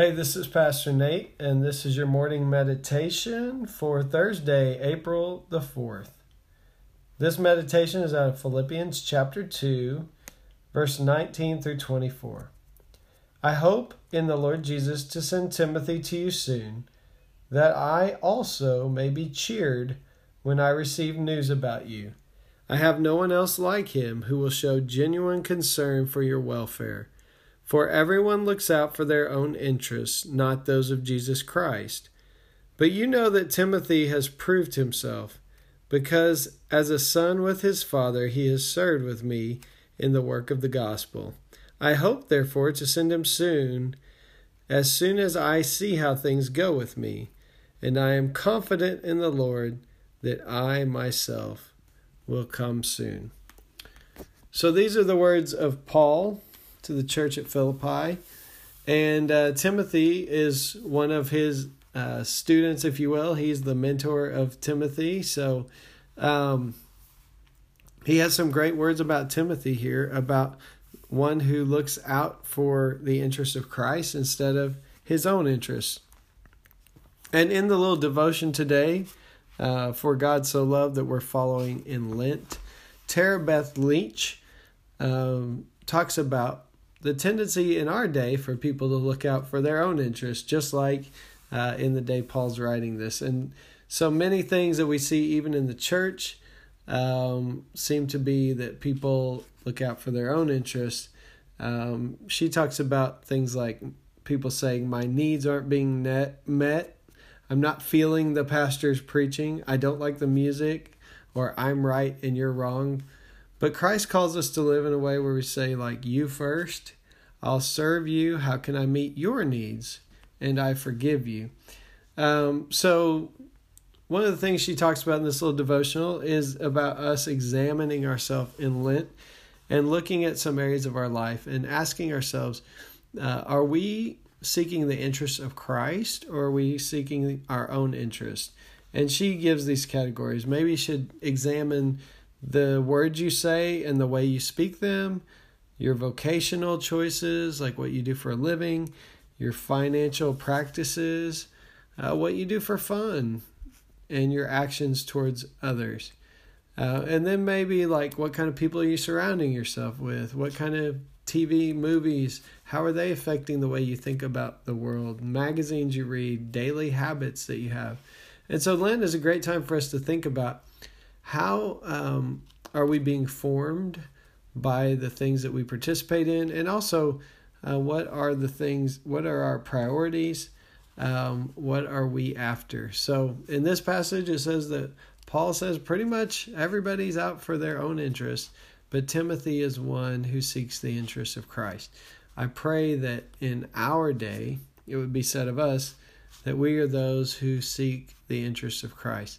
Hey, this is Pastor Nate, and this is your morning meditation for Thursday, April the 4th. This meditation is out of Philippians chapter 2, verse 19 through 24. I hope in the Lord Jesus to send Timothy to you soon, that I also may be cheered when I receive news about you. I have no one else like him who will show genuine concern for your welfare. For everyone looks out for their own interests, not those of Jesus Christ. But you know that Timothy has proved himself, because as a son with his father he has served with me in the work of the gospel. I hope, therefore, to send him soon, as soon as I see how things go with me, and I am confident in the Lord that I myself will come soon. So these are the words of Paul to the church at Philippi. And uh, Timothy is one of his uh, students, if you will. He's the mentor of Timothy. So um, he has some great words about Timothy here about one who looks out for the interests of Christ instead of his own interests. And in the little devotion today, uh, for God so loved that we're following in Lent, Tara Beth Leach um, talks about the tendency in our day for people to look out for their own interests, just like uh, in the day Paul's writing this. And so many things that we see even in the church um, seem to be that people look out for their own interests. Um, she talks about things like people saying, My needs aren't being net, met. I'm not feeling the pastor's preaching. I don't like the music, or I'm right and you're wrong. But Christ calls us to live in a way where we say, like, you first, I'll serve you. How can I meet your needs? And I forgive you. Um, so, one of the things she talks about in this little devotional is about us examining ourselves in Lent and looking at some areas of our life and asking ourselves, uh, are we seeking the interests of Christ or are we seeking our own interest? And she gives these categories. Maybe you should examine the words you say and the way you speak them, your vocational choices, like what you do for a living, your financial practices, uh, what you do for fun, and your actions towards others. Uh, and then maybe like what kind of people are you surrounding yourself with? What kind of TV, movies, how are they affecting the way you think about the world? Magazines you read, daily habits that you have. And so Lent is a great time for us to think about how um, are we being formed by the things that we participate in, and also uh, what are the things, what are our priorities, um, what are we after. So in this passage, it says that Paul says pretty much everybody's out for their own interest, but Timothy is one who seeks the interest of Christ. I pray that in our day, it would be said of us that we are those who seek the interests of Christ.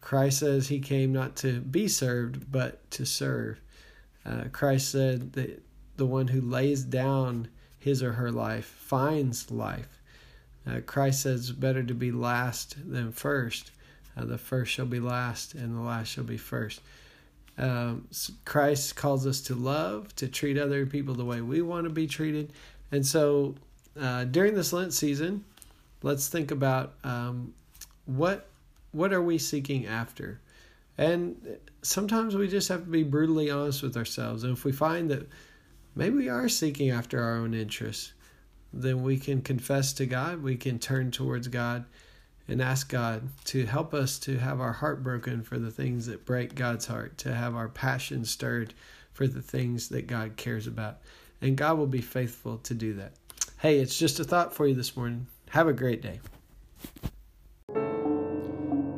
Christ says he came not to be served, but to serve. Uh, Christ said that the one who lays down his or her life finds life. Uh, Christ says better to be last than first. Uh, the first shall be last, and the last shall be first. Um, Christ calls us to love, to treat other people the way we want to be treated. And so uh, during this Lent season, let's think about um, what what are we seeking after? And sometimes we just have to be brutally honest with ourselves. And if we find that maybe we are seeking after our own interests, then we can confess to God, we can turn towards God and ask God to help us to have our heart broken for the things that break God's heart, to have our passion stirred for the things that God cares about. And God will be faithful to do that. Hey, it's just a thought for you this morning. Have a great day.